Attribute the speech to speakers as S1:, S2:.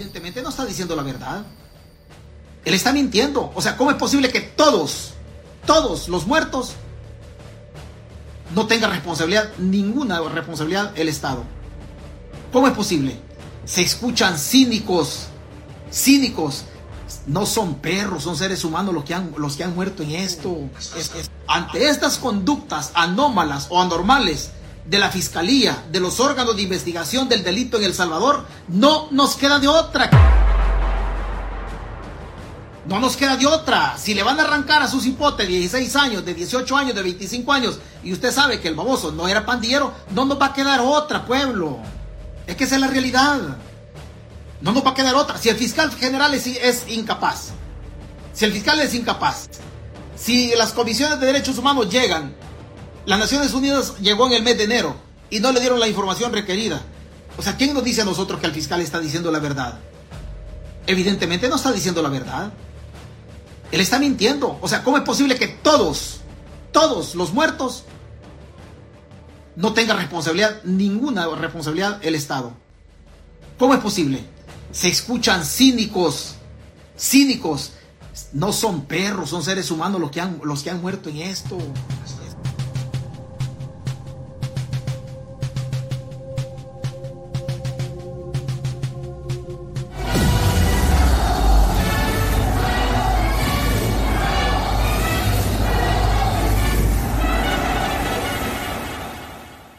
S1: evidentemente no está diciendo la verdad. Él está mintiendo. O sea, ¿cómo es posible que todos, todos los muertos no tengan responsabilidad, ninguna responsabilidad el Estado? ¿Cómo es posible? Se escuchan cínicos, cínicos. No son perros, son seres humanos los que han, los que han muerto en esto. ante estas conductas anómalas o anormales de la Fiscalía, de los órganos de investigación del delito en El Salvador, no nos queda de otra. No nos queda de otra. Si le van a arrancar a sus hipotes de 16 años, de 18 años, de 25 años, y usted sabe que el baboso no era pandillero, no nos va a quedar otra, pueblo. Es que esa es la realidad. No nos va a quedar otra. Si el fiscal general es, es incapaz, si el fiscal es incapaz, si las comisiones de derechos humanos llegan, las Naciones Unidas llegó en el mes de enero y no le dieron la información requerida. O sea, ¿quién nos dice a nosotros que el fiscal está diciendo la verdad? Evidentemente no está diciendo la verdad. Él está mintiendo. O sea, ¿cómo es posible que todos, todos los muertos no tengan responsabilidad, ninguna responsabilidad el Estado? ¿Cómo es posible? Se escuchan cínicos, cínicos. No son perros, son seres humanos los que han, los que han muerto en esto.